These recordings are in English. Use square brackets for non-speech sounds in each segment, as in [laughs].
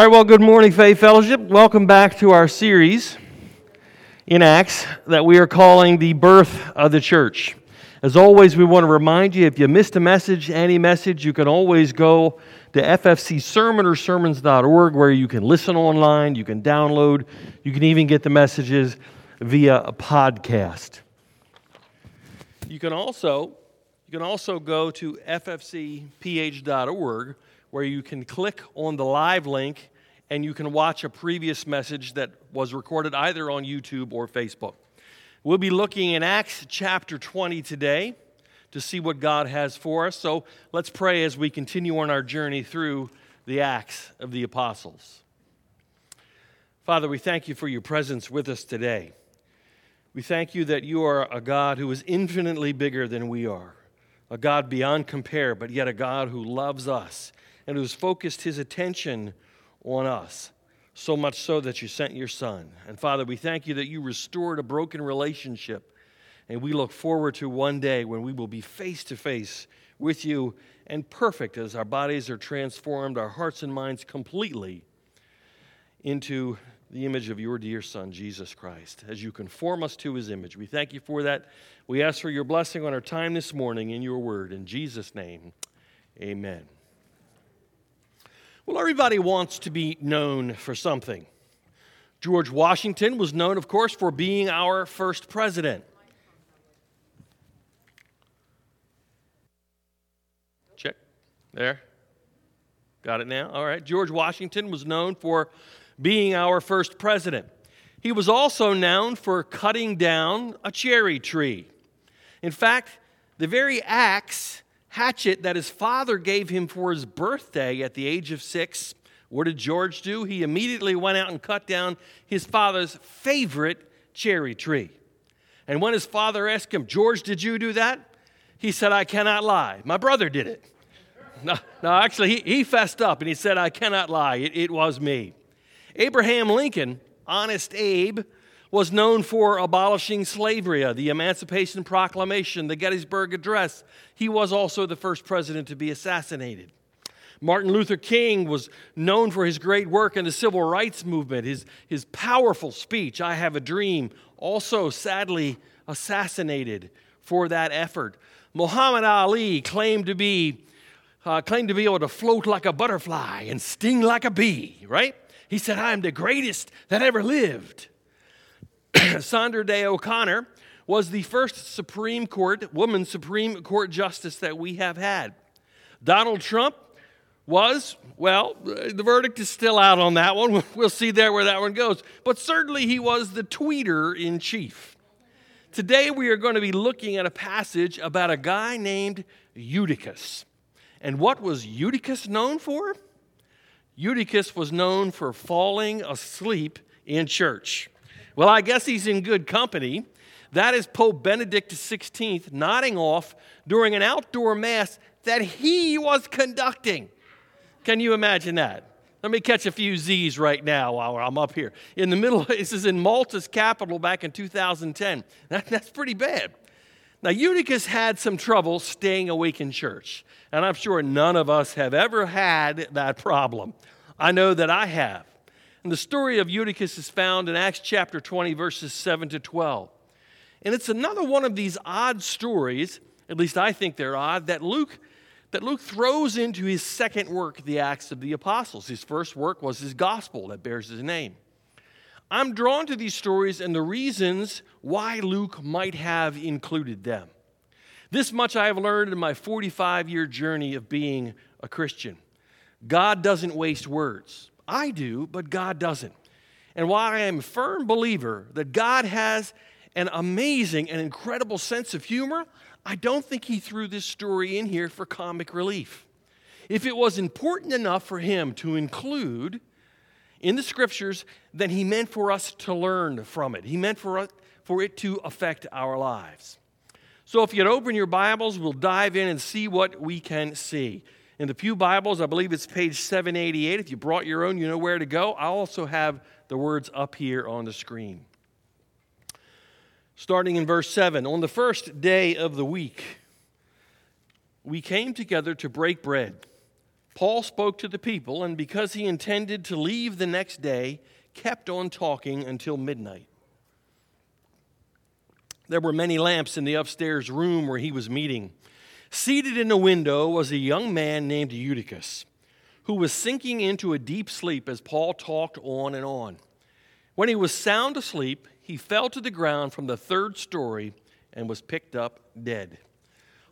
All right, well, good morning, Faith Fellowship. Welcome back to our series in Acts that we are calling The Birth of the Church. As always, we want to remind you if you missed a message, any message, you can always go to ffcsermon where you can listen online, you can download, you can even get the messages via a podcast. You can also you can also go to ffcph.org where you can click on the live link and you can watch a previous message that was recorded either on YouTube or Facebook. We'll be looking in Acts chapter 20 today to see what God has for us. So let's pray as we continue on our journey through the Acts of the Apostles. Father, we thank you for your presence with us today. We thank you that you are a God who is infinitely bigger than we are, a God beyond compare, but yet a God who loves us and who's focused his attention on us, so much so that you sent your Son. And Father, we thank you that you restored a broken relationship. And we look forward to one day when we will be face to face with you and perfect as our bodies are transformed, our hearts and minds completely into the image of your dear Son, Jesus Christ, as you conform us to his image. We thank you for that. We ask for your blessing on our time this morning in your word. In Jesus' name, amen. Well, everybody wants to be known for something. George Washington was known, of course, for being our first president. Check. There. Got it now? All right. George Washington was known for being our first president. He was also known for cutting down a cherry tree. In fact, the very axe hatchet that his father gave him for his birthday at the age of six. What did George do? He immediately went out and cut down his father's favorite cherry tree. And when his father asked him, George, did you do that? He said, I cannot lie. My brother did it. No, no actually, he, he fessed up and he said, I cannot lie. It, it was me. Abraham Lincoln, honest Abe, was known for abolishing slavery, the Emancipation Proclamation, the Gettysburg Address. He was also the first president to be assassinated. Martin Luther King was known for his great work in the civil rights movement, his, his powerful speech, I Have a Dream, also sadly assassinated for that effort. Muhammad Ali claimed to be uh, claimed to be able to float like a butterfly and sting like a bee, right? He said, I am the greatest that ever lived. [coughs] Sandra Day O'Connor was the first Supreme Court, woman Supreme Court justice that we have had. Donald Trump was, well, the verdict is still out on that one. [laughs] We'll see there where that one goes. But certainly he was the tweeter in chief. Today we are going to be looking at a passage about a guy named Eutychus. And what was Eutychus known for? Eutychus was known for falling asleep in church. Well, I guess he's in good company. That is Pope Benedict XVI nodding off during an outdoor mass that he was conducting. Can you imagine that? Let me catch a few Z's right now while I'm up here. In the middle, [laughs] this is in Malta's capital back in 2010. That, that's pretty bad. Now, Eutychus had some trouble staying awake in church, and I'm sure none of us have ever had that problem. I know that I have. And the story of Eutychus is found in Acts chapter 20, verses 7 to 12. And it's another one of these odd stories, at least I think they're odd, that Luke, that Luke throws into his second work, the Acts of the Apostles. His first work was his gospel that bears his name. I'm drawn to these stories and the reasons why Luke might have included them. This much I have learned in my 45 year journey of being a Christian. God doesn't waste words. I do, but God doesn't. And while I am a firm believer that God has an amazing and incredible sense of humor, I don't think he threw this story in here for comic relief. If it was important enough for him to include in the scriptures, then he meant for us to learn from it. He meant for, us, for it to affect our lives. So if you'd open your Bibles, we'll dive in and see what we can see. In the Pew Bibles, I believe it's page 788. If you brought your own, you know where to go. I also have the words up here on the screen. Starting in verse 7 On the first day of the week, we came together to break bread. Paul spoke to the people, and because he intended to leave the next day, kept on talking until midnight. There were many lamps in the upstairs room where he was meeting. Seated in a window was a young man named Eutychus, who was sinking into a deep sleep as Paul talked on and on. When he was sound asleep, he fell to the ground from the third story and was picked up dead.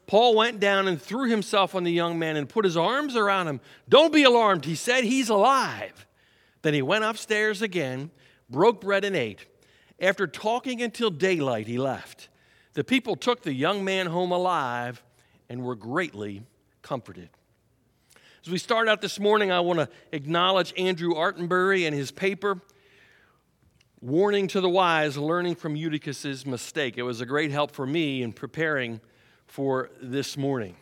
Paul went down and threw himself on the young man and put his arms around him. Don't be alarmed, he said, he's alive. Then he went upstairs again, broke bread, and ate. After talking until daylight, he left. The people took the young man home alive and we were greatly comforted. As we start out this morning, I want to acknowledge Andrew Arterbury and his paper, Warning to the Wise Learning from Eutychus's Mistake. It was a great help for me in preparing for this morning.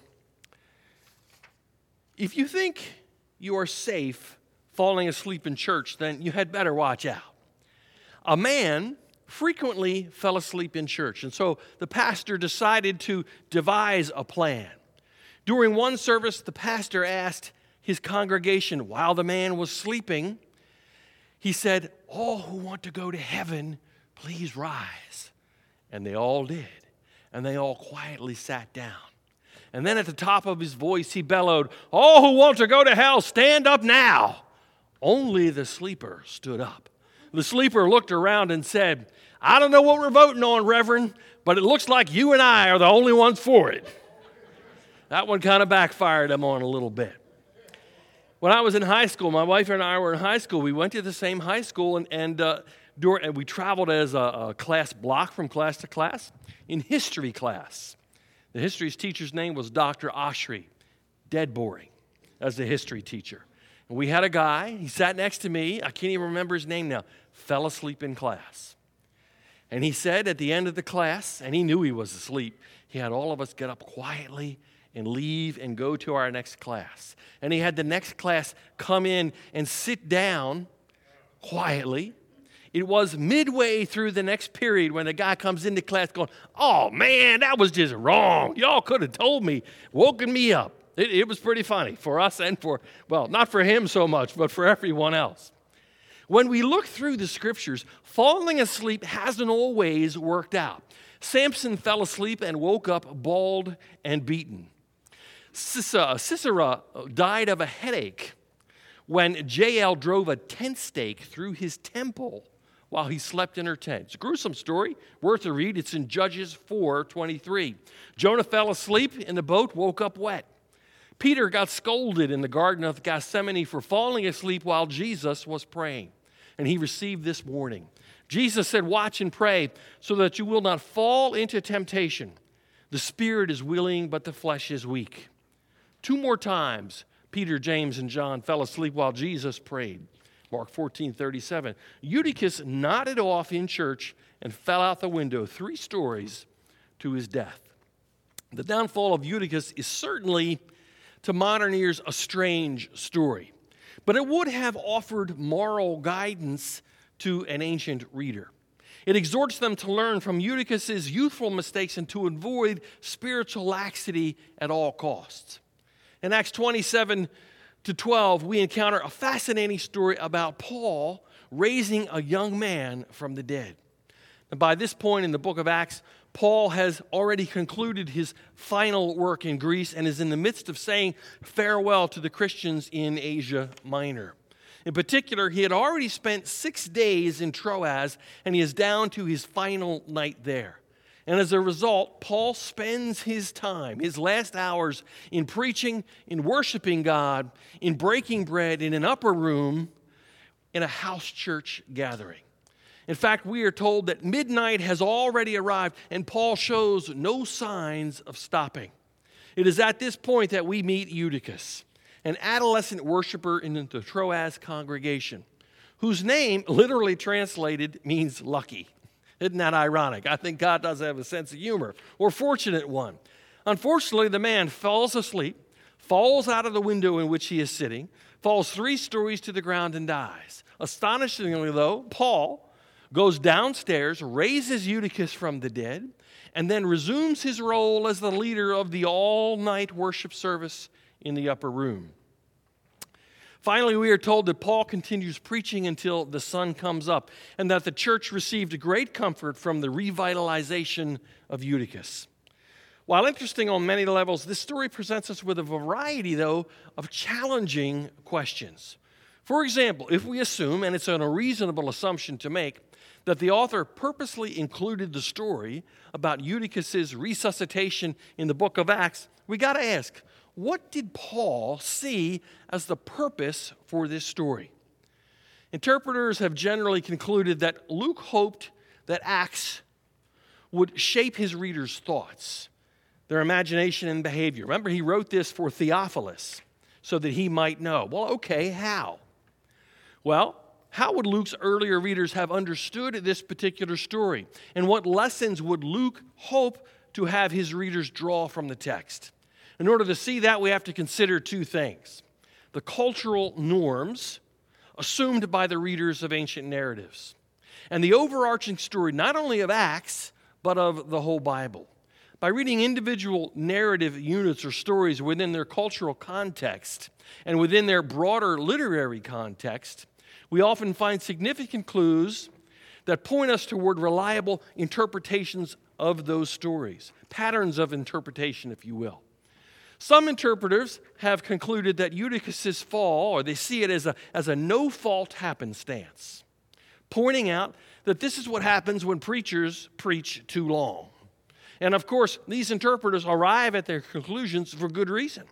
If you think you are safe falling asleep in church, then you had better watch out. A man frequently fell asleep in church, and so the pastor decided to devise a plan. During one service, the pastor asked his congregation while the man was sleeping, he said, All who want to go to heaven, please rise. And they all did and they all quietly sat down. And then at the top of his voice, he bellowed, All who want to go to hell, stand up now. Only the sleeper stood up. The sleeper looked around and said, I don't know what we're voting on, Reverend, but it looks like you and I are the only ones for it. That one kind of backfired him on a little bit. When I was in high school, my wife and I were in high school. We went to the same high school, and, and, uh, during, and we traveled as a, a class block from class to class in history class. The history teacher's name was Dr. Oshry, dead boring as the history teacher. We had a guy, he sat next to me, I can't even remember his name now, fell asleep in class. And he said at the end of the class, and he knew he was asleep, he had all of us get up quietly and leave and go to our next class. And he had the next class come in and sit down quietly it was midway through the next period when the guy comes into class going, Oh man, that was just wrong. Y'all could have told me, woken me up. It, it was pretty funny for us and for, well, not for him so much, but for everyone else. When we look through the scriptures, falling asleep hasn't always worked out. Samson fell asleep and woke up bald and beaten. Sisera, uh, Sisera died of a headache when Jael drove a tent stake through his temple while he slept in her tent. It's a gruesome story, worth a read. It's in Judges 4 23. Jonah fell asleep in the boat, woke up wet. Peter got scolded in the Garden of Gethsemane for falling asleep while Jesus was praying, and he received this warning. Jesus said, Watch and pray so that you will not fall into temptation. The spirit is willing, but the flesh is weak. Two more times, Peter, James, and John fell asleep while Jesus prayed. Mark 14, 37. Eutychus nodded off in church and fell out the window three stories to his death. The downfall of Eutychus is certainly, to modern ears, a strange story, but it would have offered moral guidance to an ancient reader. It exhorts them to learn from Eutychus's youthful mistakes and to avoid spiritual laxity at all costs. In Acts 27, to 12, we encounter a fascinating story about Paul raising a young man from the dead. And by this point in the book of Acts, Paul has already concluded his final work in Greece and is in the midst of saying farewell to the Christians in Asia Minor. In particular, he had already spent six days in Troas and he is down to his final night there. And as a result, Paul spends his time, his last hours, in preaching, in worshiping God, in breaking bread in an upper room in a house church gathering. In fact, we are told that midnight has already arrived, and Paul shows no signs of stopping. It is at this point that we meet Eutychus, an adolescent worshiper in the Troas congregation, whose name, literally translated, means lucky. Isn't that ironic? I think God does have a sense of humor, or fortunate one. Unfortunately, the man falls asleep, falls out of the window in which he is sitting, falls three stories to the ground, and dies. Astonishingly, though, Paul goes downstairs, raises Eutychus from the dead, and then resumes his role as the leader of the all night worship service in the upper room. Finally, we are told that Paul continues preaching until the sun comes up, and that the church received great comfort from the revitalization of Eutychus. While interesting on many levels, this story presents us with a variety, though, of challenging questions. For example, if we assume, and it's a reasonable assumption to make, that the author purposely included the story about Eutychus's resuscitation in the book of Acts, we got to ask, what did Paul see as the purpose for this story? Interpreters have generally concluded that Luke hoped that Acts would shape his readers' thoughts, their imagination, and behavior. Remember, he wrote this for Theophilus so that he might know. Well, okay, how? Well, how would Luke's earlier readers have understood this particular story? And what lessons would Luke hope to have his readers draw from the text? In order to see that, we have to consider two things the cultural norms assumed by the readers of ancient narratives, and the overarching story not only of Acts, but of the whole Bible. By reading individual narrative units or stories within their cultural context and within their broader literary context, we often find significant clues that point us toward reliable interpretations of those stories, patterns of interpretation, if you will. Some interpreters have concluded that Eutychus' fall, or they see it as a, as a no fault happenstance, pointing out that this is what happens when preachers preach too long. And of course, these interpreters arrive at their conclusions for good reason.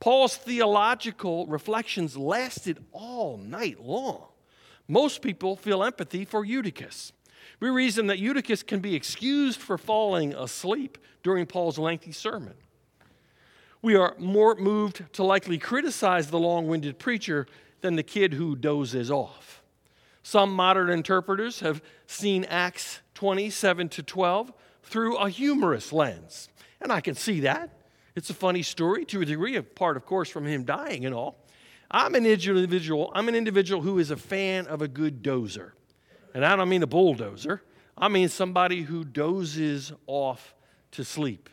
Paul's theological reflections lasted all night long. Most people feel empathy for Eutychus. We reason that Eutychus can be excused for falling asleep during Paul's lengthy sermon. We are more moved to likely criticize the long winded preacher than the kid who dozes off. Some modern interpreters have seen Acts 27 to 12 through a humorous lens, and I can see that. It's a funny story to a degree, apart, of course, from him dying and all. I'm an individual, I'm an individual who is a fan of a good dozer. And I don't mean a bulldozer. I mean somebody who dozes off to sleep.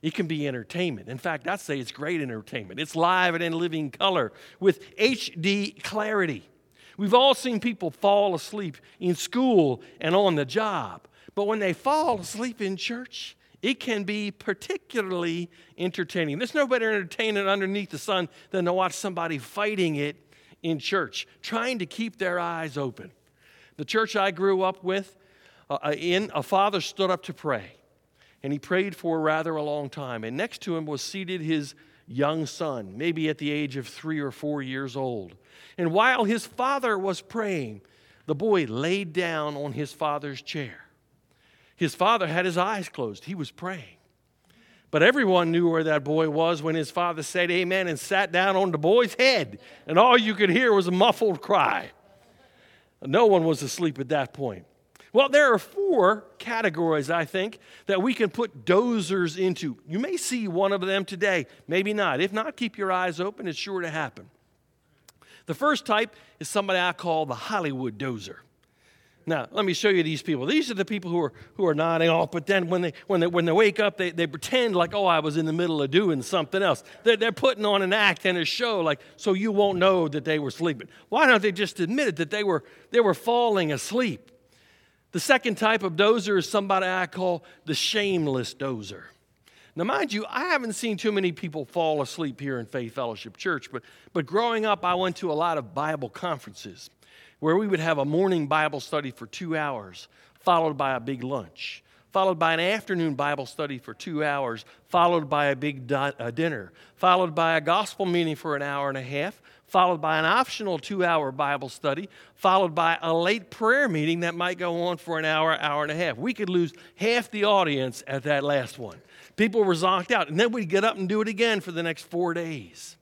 It can be entertainment. In fact, I'd say it's great entertainment. It's live and in living color with HD clarity. We've all seen people fall asleep in school and on the job. But when they fall asleep in church, it can be particularly entertaining. There's no better entertainment underneath the sun than to watch somebody fighting it in church, trying to keep their eyes open. The church I grew up with, uh, uh, in, a father stood up to pray, and he prayed for rather a long time. And next to him was seated his young son, maybe at the age of three or four years old. And while his father was praying, the boy laid down on his father's chair. His father had his eyes closed, he was praying. But everyone knew where that boy was when his father said amen and sat down on the boy's head, and all you could hear was a muffled cry. No one was asleep at that point. Well, there are four categories, I think, that we can put dozers into. You may see one of them today, maybe not. If not, keep your eyes open, it's sure to happen. The first type is somebody I call the Hollywood dozer. Now, let me show you these people. These are the people who are, who are nodding off, but then when they, when they, when they wake up, they, they pretend like, oh, I was in the middle of doing something else. They're, they're putting on an act and a show, like, so you won't know that they were sleeping. Why don't they just admit it, that they were, they were falling asleep? The second type of dozer is somebody I call the shameless dozer. Now, mind you, I haven't seen too many people fall asleep here in Faith Fellowship Church, but, but growing up, I went to a lot of Bible conferences where we would have a morning Bible study for two hours, followed by a big lunch, followed by an afternoon Bible study for two hours, followed by a big di- uh, dinner, followed by a gospel meeting for an hour and a half, followed by an optional two hour Bible study, followed by a late prayer meeting that might go on for an hour, hour and a half. We could lose half the audience at that last one. People were zonked out, and then we'd get up and do it again for the next four days.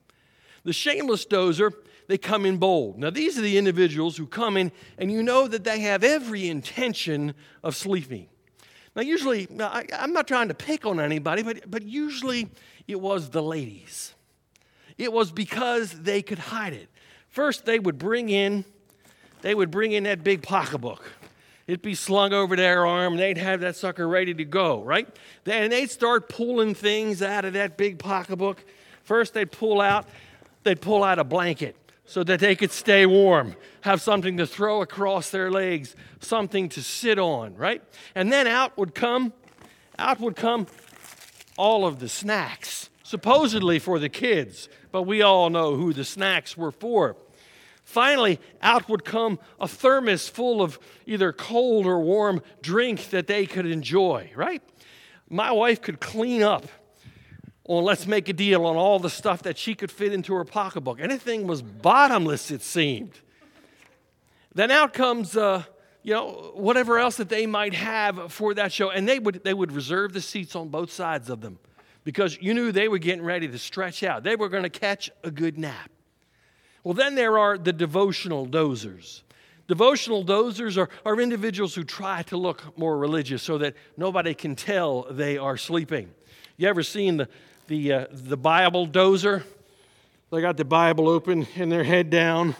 The shameless dozer they come in bold. Now, these are the individuals who come in and you know that they have every intention of sleeping. Now, usually, I, am not trying to pick on anybody, but, but usually it was the ladies. It was because they could hide it. First, they would bring in, they would bring in that big pocketbook. It'd be slung over their arm, and they'd have that sucker ready to go, right? And they'd start pulling things out of that big pocketbook. First, they'd pull out, they'd pull out a blanket so that they could stay warm, have something to throw across their legs, something to sit on, right? And then out would come, out would come all of the snacks, supposedly for the kids, but we all know who the snacks were for. Finally, out would come a thermos full of either cold or warm drink that they could enjoy, right? My wife could clean up on let's make a deal on all the stuff that she could fit into her pocketbook. Anything was bottomless, it seemed. Then out comes, uh, you know, whatever else that they might have for that show. And they would, they would reserve the seats on both sides of them because you knew they were getting ready to stretch out. They were going to catch a good nap. Well, then there are the devotional dozers. Devotional dozers are, are individuals who try to look more religious so that nobody can tell they are sleeping. You ever seen the, the, uh, the Bible dozer. They got the Bible open and their head down.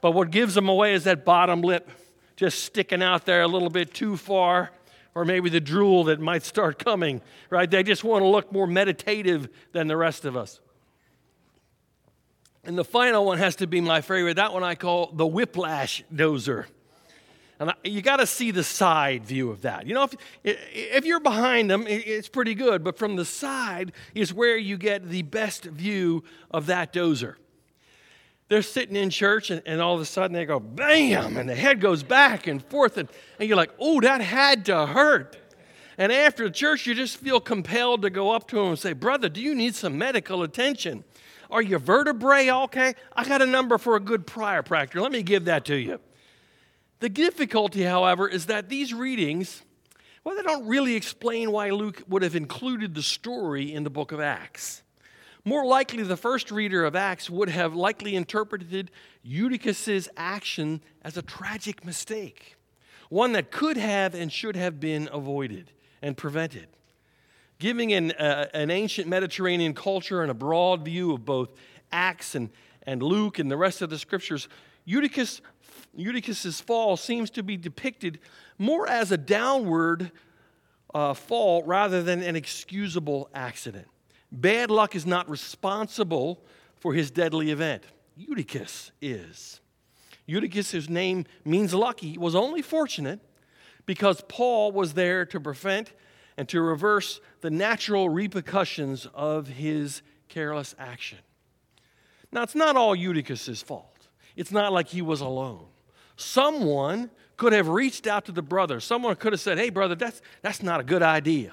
But what gives them away is that bottom lip just sticking out there a little bit too far, or maybe the drool that might start coming, right? They just want to look more meditative than the rest of us. And the final one has to be my favorite. That one I call the whiplash dozer. And you got to see the side view of that. You know, if, if you're behind them, it's pretty good, but from the side is where you get the best view of that dozer. They're sitting in church, and, and all of a sudden they go, bam, and the head goes back and forth, and, and you're like, oh, that had to hurt. And after church, you just feel compelled to go up to him and say, Brother, do you need some medical attention? Are your vertebrae okay? I got a number for a good chiropractor. Let me give that to you. The difficulty, however, is that these readings, well, they don't really explain why Luke would have included the story in the book of Acts. More likely, the first reader of Acts would have likely interpreted Eutychus's action as a tragic mistake, one that could have and should have been avoided and prevented. Giving an, uh, an ancient Mediterranean culture and a broad view of both Acts and, and Luke and the rest of the scriptures, Eutychus Eutychus's fall seems to be depicted more as a downward uh, fall rather than an excusable accident. Bad luck is not responsible for his deadly event. Eutychus is. Eutychus, whose name means lucky, was only fortunate because Paul was there to prevent and to reverse the natural repercussions of his careless action. Now, it's not all Eutychus's fault. It's not like he was alone. Someone could have reached out to the brother. Someone could have said, Hey, brother, that's, that's not a good idea.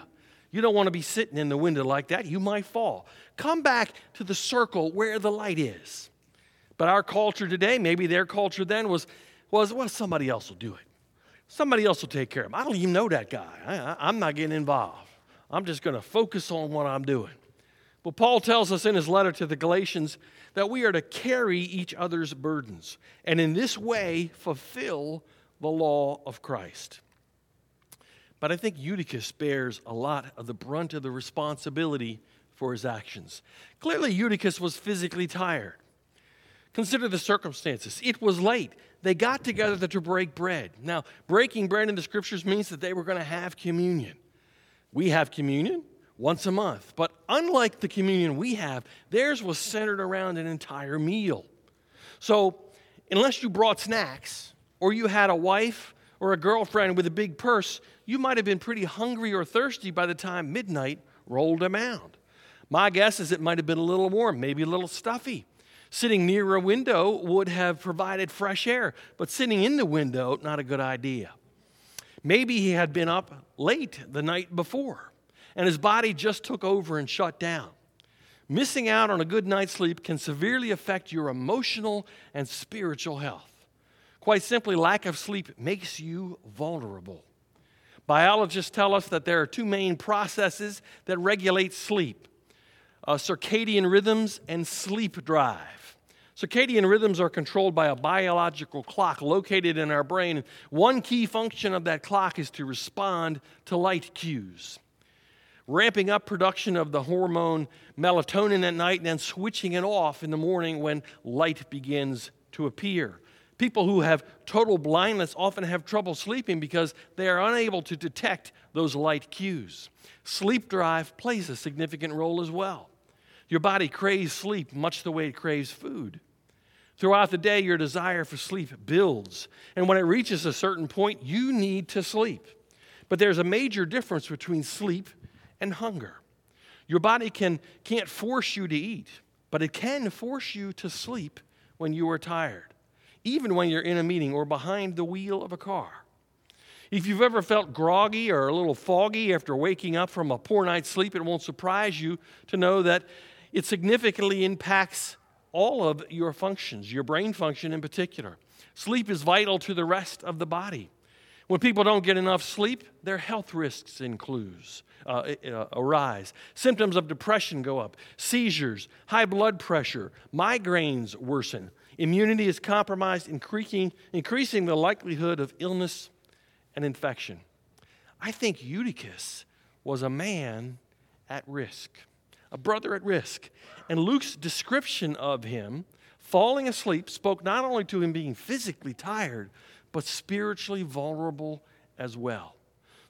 You don't want to be sitting in the window like that. You might fall. Come back to the circle where the light is. But our culture today, maybe their culture then, was, was well, somebody else will do it. Somebody else will take care of him. I don't even know that guy. I, I'm not getting involved. I'm just going to focus on what I'm doing. Well, Paul tells us in his letter to the Galatians that we are to carry each other's burdens and in this way fulfill the law of Christ. But I think Eutychus bears a lot of the brunt of the responsibility for his actions. Clearly, Eutychus was physically tired. Consider the circumstances. It was late. They got together to break bread. Now, breaking bread in the scriptures means that they were going to have communion. We have communion once a month. But unlike the communion we have, theirs was centered around an entire meal. So, unless you brought snacks or you had a wife or a girlfriend with a big purse, you might have been pretty hungry or thirsty by the time midnight rolled around. My guess is it might have been a little warm, maybe a little stuffy. Sitting near a window would have provided fresh air, but sitting in the window, not a good idea. Maybe he had been up late the night before and his body just took over and shut down. Missing out on a good night's sleep can severely affect your emotional and spiritual health. Quite simply, lack of sleep makes you vulnerable. Biologists tell us that there are two main processes that regulate sleep uh, circadian rhythms and sleep drive. Circadian rhythms are controlled by a biological clock located in our brain. One key function of that clock is to respond to light cues ramping up production of the hormone melatonin at night and then switching it off in the morning when light begins to appear. People who have total blindness often have trouble sleeping because they are unable to detect those light cues. Sleep drive plays a significant role as well. Your body craves sleep much the way it craves food. Throughout the day, your desire for sleep builds. And when it reaches a certain point, you need to sleep. But there's a major difference between sleep and hunger. Your body can, can't force you to eat, but it can force you to sleep when you are tired, even when you're in a meeting or behind the wheel of a car. If you've ever felt groggy or a little foggy after waking up from a poor night's sleep, it won't surprise you to know that it significantly impacts all of your functions, your brain function in particular. Sleep is vital to the rest of the body. When people don't get enough sleep, their health risks includes, uh, uh, arise. Symptoms of depression go up, seizures, high blood pressure, migraines worsen. Immunity is compromised, increasing, increasing the likelihood of illness and infection. I think Eutychus was a man at risk a brother at risk. And Luke's description of him falling asleep spoke not only to him being physically tired, but spiritually vulnerable as well.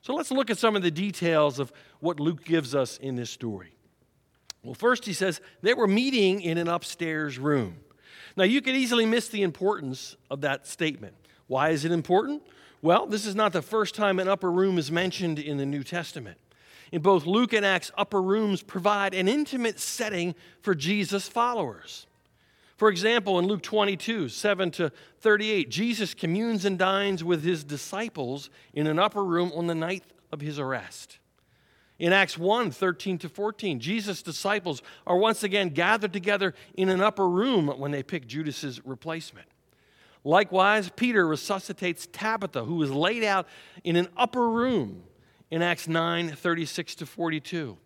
So let's look at some of the details of what Luke gives us in this story. Well, first, he says they were meeting in an upstairs room. Now, you could easily miss the importance of that statement. Why is it important? Well, this is not the first time an upper room is mentioned in the New Testament in both Luke and Acts, upper rooms provide an intimate setting for Jesus' followers. For example, in Luke 22, 7 to 38, Jesus communes and dines with his disciples in an upper room on the night of his arrest. In Acts 1, 13 to 14, Jesus' disciples are once again gathered together in an upper room when they pick Judas's replacement. Likewise, Peter resuscitates Tabitha, who was laid out in an upper room in Acts 9 36 to 42.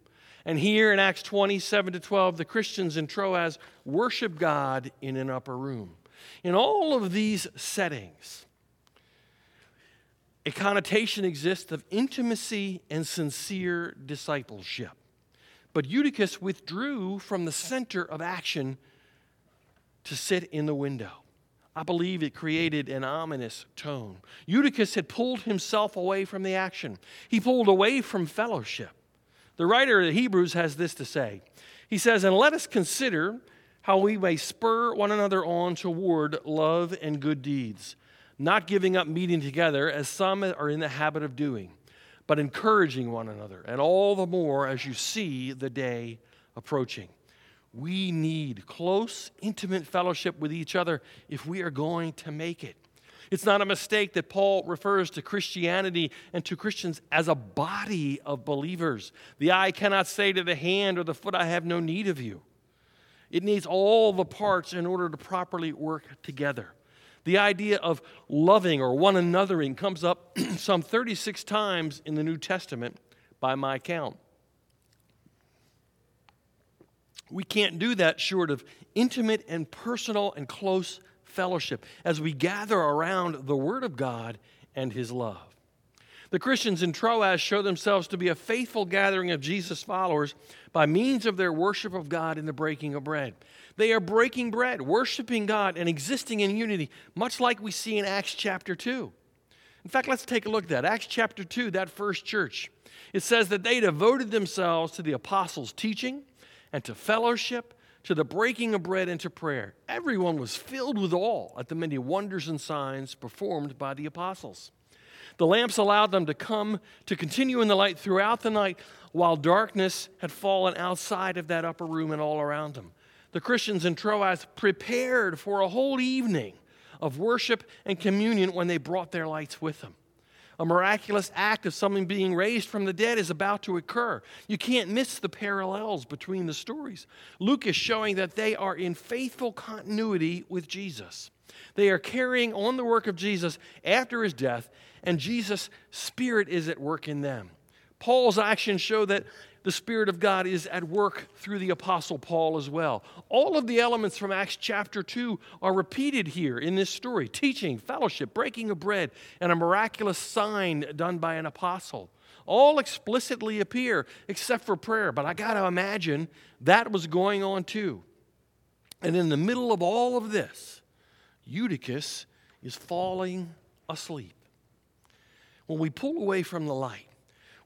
And here in Acts 27 to 12, the Christians in Troas worship God in an upper room. In all of these settings, a connotation exists of intimacy and sincere discipleship. But Eutychus withdrew from the center of action to sit in the window. I believe it created an ominous tone. Eutychus had pulled himself away from the action, he pulled away from fellowship. The writer of the Hebrews has this to say He says, And let us consider how we may spur one another on toward love and good deeds, not giving up meeting together as some are in the habit of doing, but encouraging one another, and all the more as you see the day approaching. We need close, intimate fellowship with each other if we are going to make it. It's not a mistake that Paul refers to Christianity and to Christians as a body of believers. The eye cannot say to the hand or the foot, I have no need of you. It needs all the parts in order to properly work together. The idea of loving or one anothering comes up [clears throat] some 36 times in the New Testament by my count. We can't do that short of intimate and personal and close fellowship as we gather around the Word of God and His love. The Christians in Troas show themselves to be a faithful gathering of Jesus' followers by means of their worship of God in the breaking of bread. They are breaking bread, worshiping God, and existing in unity, much like we see in Acts chapter 2. In fact, let's take a look at that. Acts chapter 2, that first church. It says that they devoted themselves to the apostles' teaching and to fellowship, to the breaking of bread, and to prayer. Everyone was filled with awe at the many wonders and signs performed by the apostles. The lamps allowed them to come to continue in the light throughout the night while darkness had fallen outside of that upper room and all around them. The Christians in Troas prepared for a whole evening of worship and communion when they brought their lights with them a miraculous act of something being raised from the dead is about to occur. You can't miss the parallels between the stories. Luke is showing that they are in faithful continuity with Jesus. They are carrying on the work of Jesus after his death, and Jesus' Spirit is at work in them. Paul's actions show that the Spirit of God is at work through the Apostle Paul as well. All of the elements from Acts chapter 2 are repeated here in this story teaching, fellowship, breaking of bread, and a miraculous sign done by an apostle. All explicitly appear except for prayer, but I got to imagine that was going on too. And in the middle of all of this, Eutychus is falling asleep. When we pull away from the light,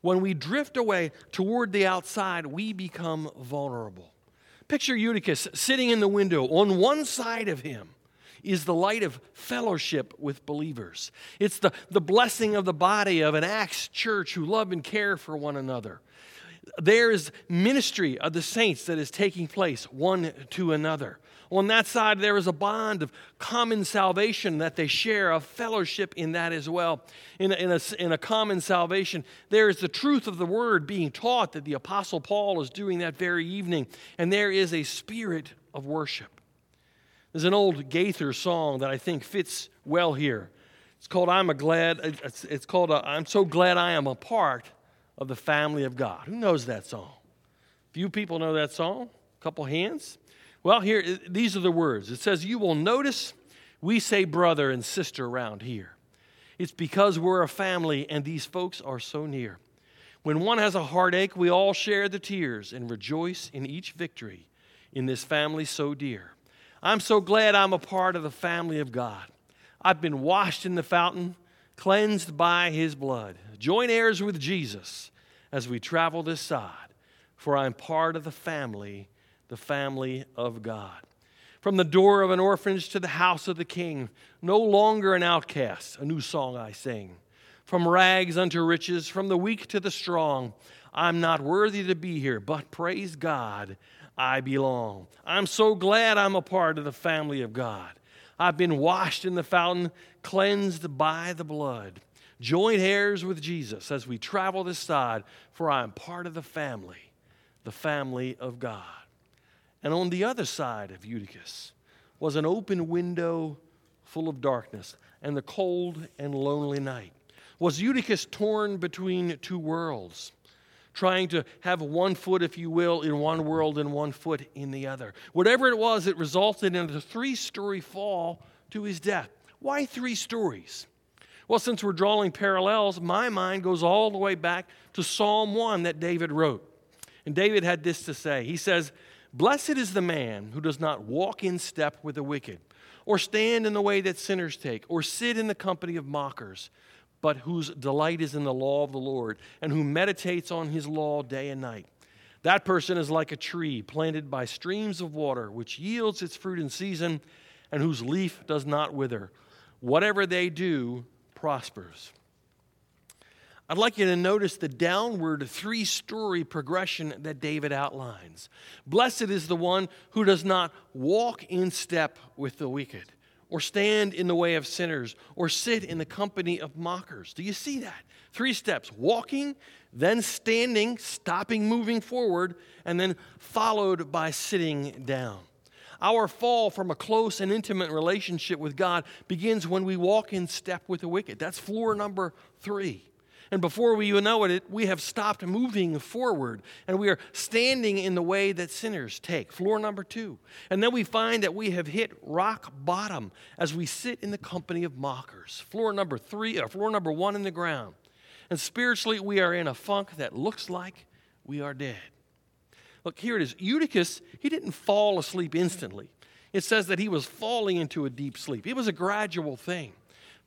when we drift away toward the outside, we become vulnerable. Picture Eutychus sitting in the window. On one side of him is the light of fellowship with believers. It's the, the blessing of the body of an Acts church who love and care for one another. There is ministry of the saints that is taking place one to another. On that side, there is a bond of common salvation that they share, a fellowship in that as well. In a, in, a, in a common salvation, there is the truth of the word being taught that the Apostle Paul is doing that very evening, and there is a spirit of worship. There's an old Gaither song that I think fits well here. It's called I'm a glad it's, it's called I'm so glad I am a part of the family of God. Who knows that song? Few people know that song. A couple hands. Well, here these are the words. It says you will notice we say brother and sister around here. It's because we're a family and these folks are so near. When one has a heartache, we all share the tears and rejoice in each victory in this family so dear. I'm so glad I'm a part of the family of God. I've been washed in the fountain, cleansed by his blood. Join heirs with Jesus as we travel this side, for I'm part of the family, the family of God. From the door of an orphanage to the house of the king, no longer an outcast, a new song I sing. From rags unto riches, from the weak to the strong, I'm not worthy to be here, but praise God, I belong. I'm so glad I'm a part of the family of God. I've been washed in the fountain, cleansed by the blood. Joint heirs with Jesus as we travel this side, for I am part of the family, the family of God. And on the other side of Eutychus was an open window full of darkness and the cold and lonely night. Was Eutychus torn between two worlds? trying to have one foot, if you will, in one world and one foot in the other. Whatever it was, it resulted in a three story fall to his death. Why three stories? Well, since we're drawing parallels, my mind goes all the way back to Psalm 1 that David wrote. And David had this to say He says, Blessed is the man who does not walk in step with the wicked, or stand in the way that sinners take, or sit in the company of mockers but whose delight is in the law of the Lord, and who meditates on his law day and night. That person is like a tree planted by streams of water, which yields its fruit in season, and whose leaf does not wither. Whatever they do prospers. I'd like you to notice the downward three story progression that David outlines. Blessed is the one who does not walk in step with the wicked or stand in the way of sinners, or sit in the company of mockers. Do you see that? Three steps walking, then standing, stopping moving forward, and then followed by sitting down. Our fall from a close and intimate relationship with God begins when we walk in step with the wicked. That's floor number three. And before we even know it, we have stopped moving forward and we are standing in the way that sinners take. Floor number two. And then we find that we have hit rock bottom as we sit in the company of mockers. Floor number three, or floor number one in the ground. And spiritually, we are in a funk that looks like we are dead. Look, here it is. Eutychus, he didn't fall asleep instantly. It says that he was falling into a deep sleep. It was a gradual thing.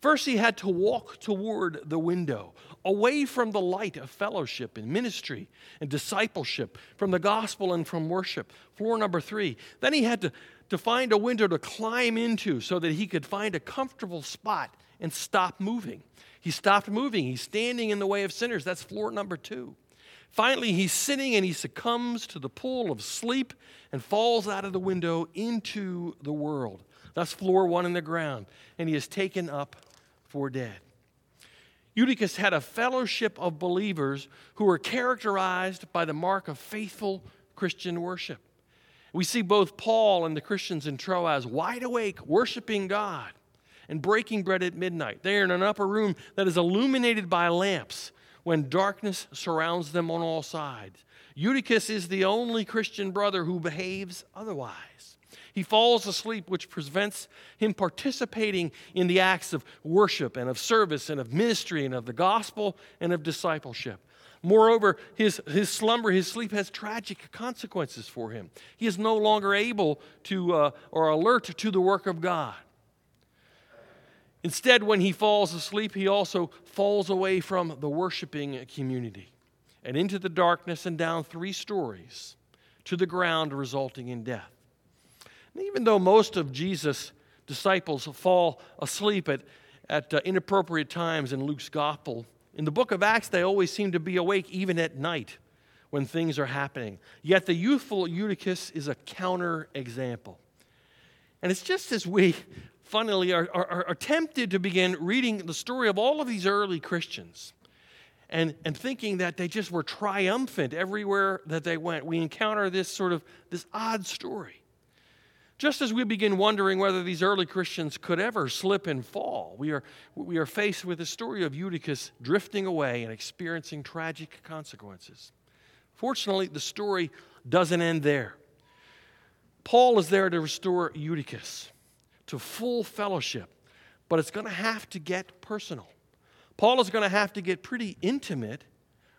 First, he had to walk toward the window, away from the light of fellowship and ministry and discipleship, from the gospel and from worship. Floor number three. Then he had to, to find a window to climb into so that he could find a comfortable spot and stop moving. He stopped moving. He's standing in the way of sinners. That's floor number two. Finally, he's sitting and he succumbs to the pool of sleep and falls out of the window into the world. That's floor one in the ground. And he is taken up for dead. Eutychus had a fellowship of believers who were characterized by the mark of faithful Christian worship. We see both Paul and the Christians in Troas wide awake, worshiping God and breaking bread at midnight. They are in an upper room that is illuminated by lamps when darkness surrounds them on all sides. Eutychus is the only Christian brother who behaves otherwise. He falls asleep, which prevents him participating in the acts of worship and of service and of ministry and of the gospel and of discipleship. Moreover, his, his slumber, his sleep has tragic consequences for him. He is no longer able to uh, or alert to the work of God. Instead, when he falls asleep, he also falls away from the worshiping community and into the darkness and down three stories to the ground, resulting in death. And Even though most of Jesus' disciples fall asleep at, at uh, inappropriate times in Luke's gospel. In the book of Acts, they always seem to be awake even at night when things are happening. Yet the youthful Eutychus is a counter example. And it's just as we funnily are, are, are, tempted to begin reading the story of all of these early Christians and, and thinking that they just were triumphant everywhere that they went. We encounter this sort of this odd story. Just as we begin wondering whether these early Christians could ever slip and fall, we are, we are faced with the story of Eutychus drifting away and experiencing tragic consequences. Fortunately, the story doesn't end there. Paul is there to restore Eutychus to full fellowship, but it's going to have to get personal. Paul is going to have to get pretty intimate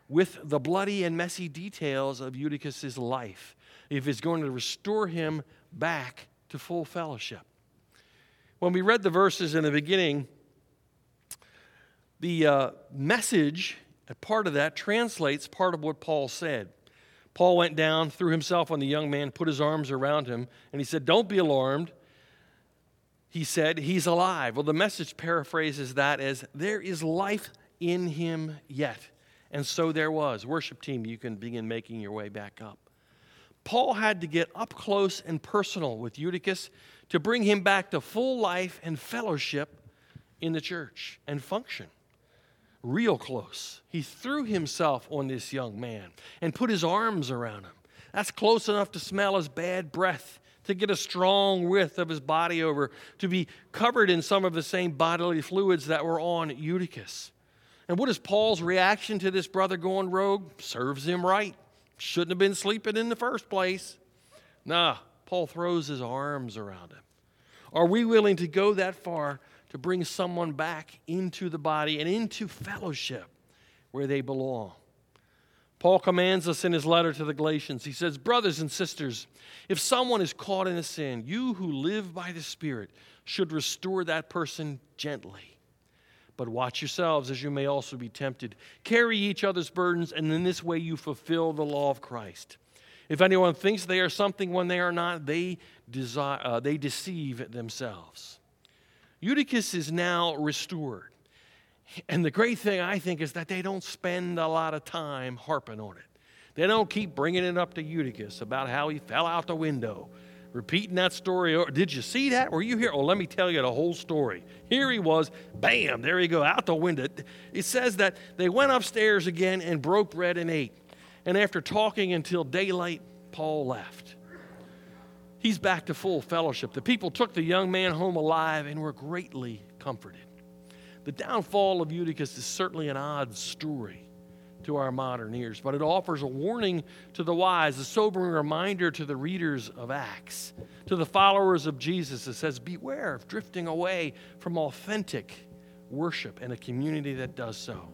with the bloody and messy details of Eutychus's life if he's going to restore him back to full fellowship. When we read the verses in the beginning, the uh, message, part of that, translates part of what Paul said. Paul went down, threw himself on the young man, put his arms around him, and he said, Don't be alarmed. He said, He's alive. Well, the message paraphrases that as, There is life in him yet. And so there was. Worship team, you can begin making your way back up. Paul had to get up close and personal with Eutychus to bring him back to full life and fellowship in the church and function. Real close. He threw himself on this young man and put his arms around him. That's close enough to smell his bad breath, to get a strong width of his body over, to be covered in some of the same bodily fluids that were on Eutychus. And what is Paul's reaction to this brother going rogue? Serves him right. Shouldn't have been sleeping in the first place. Nah, Paul throws his arms around him. Are we willing to go that far to bring someone back into the body and into fellowship where they belong? Paul commands us in his letter to the Galatians. He says, Brothers and sisters, if someone is caught in a sin, you who live by the Spirit should restore that person gently but watch yourselves as you may also be tempted. Carry each other's burdens, and in this way you fulfill the law of Christ. If anyone thinks they are something when they are not, they, desire, uh, they deceive themselves. Eutychus is now restored. And the great thing, I think, is that they don't spend a lot of time harping on it. They don't keep bringing it up to Eutychus about how he fell out the window repeating that story. Or Did you see that? Were you here? Oh, let me tell you the whole story. Here he was, bam, there you go, out the window. It says that they went upstairs again and broke bread and ate. And after talking until daylight, Paul left. He's back to full fellowship. The people took the young man home alive and were greatly comforted. The downfall of Eutychus is certainly an odd story to our modern ears, but it offers a warning to the wise, a sobering reminder to the readers of Acts, to the followers of Jesus. It says, Beware of drifting away from authentic worship in a community that does so.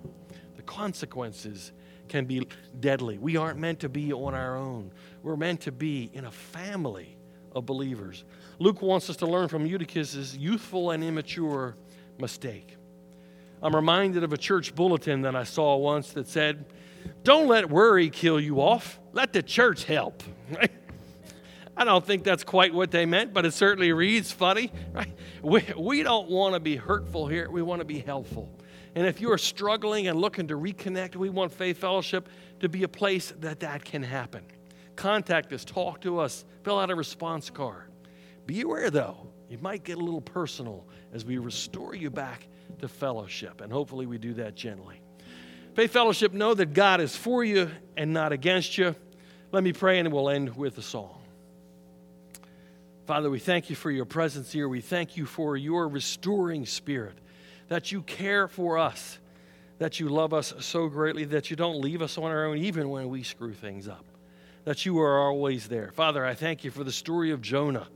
The consequences can be deadly. We aren't meant to be on our own, we're meant to be in a family of believers. Luke wants us to learn from Eutychus' youthful and immature mistake. I'm reminded of a church bulletin that I saw once that said, Don't let worry kill you off, let the church help. [laughs] I don't think that's quite what they meant, but it certainly reads funny. Right? We, we don't want to be hurtful here, we want to be helpful. And if you are struggling and looking to reconnect, we want Faith Fellowship to be a place that that can happen. Contact us, talk to us, fill out a response card. Be aware, though, it might get a little personal as we restore you back to fellowship. And hopefully we do that gently. Faith Fellowship, know that God is for you and not against you. Let me pray and we'll end with a song. Father, we thank you for your presence here. We thank you for your restoring spirit, that you care for us, that you love us so greatly, that you don't leave us on our own even when we screw things up, that you are always there. Father, I thank you for the story of Jonah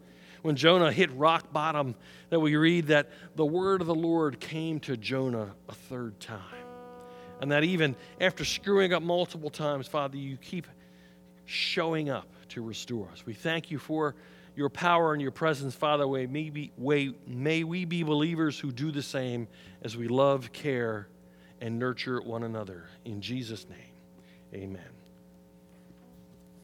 when Jonah hit rock bottom, that we read that the word of the Lord came to Jonah a third time. And that even after screwing up multiple times, Father, you keep showing up to restore us. We thank you for your power and your presence, Father. May, be, may we be believers who do the same as we love, care, and nurture one another. In Jesus' name, amen.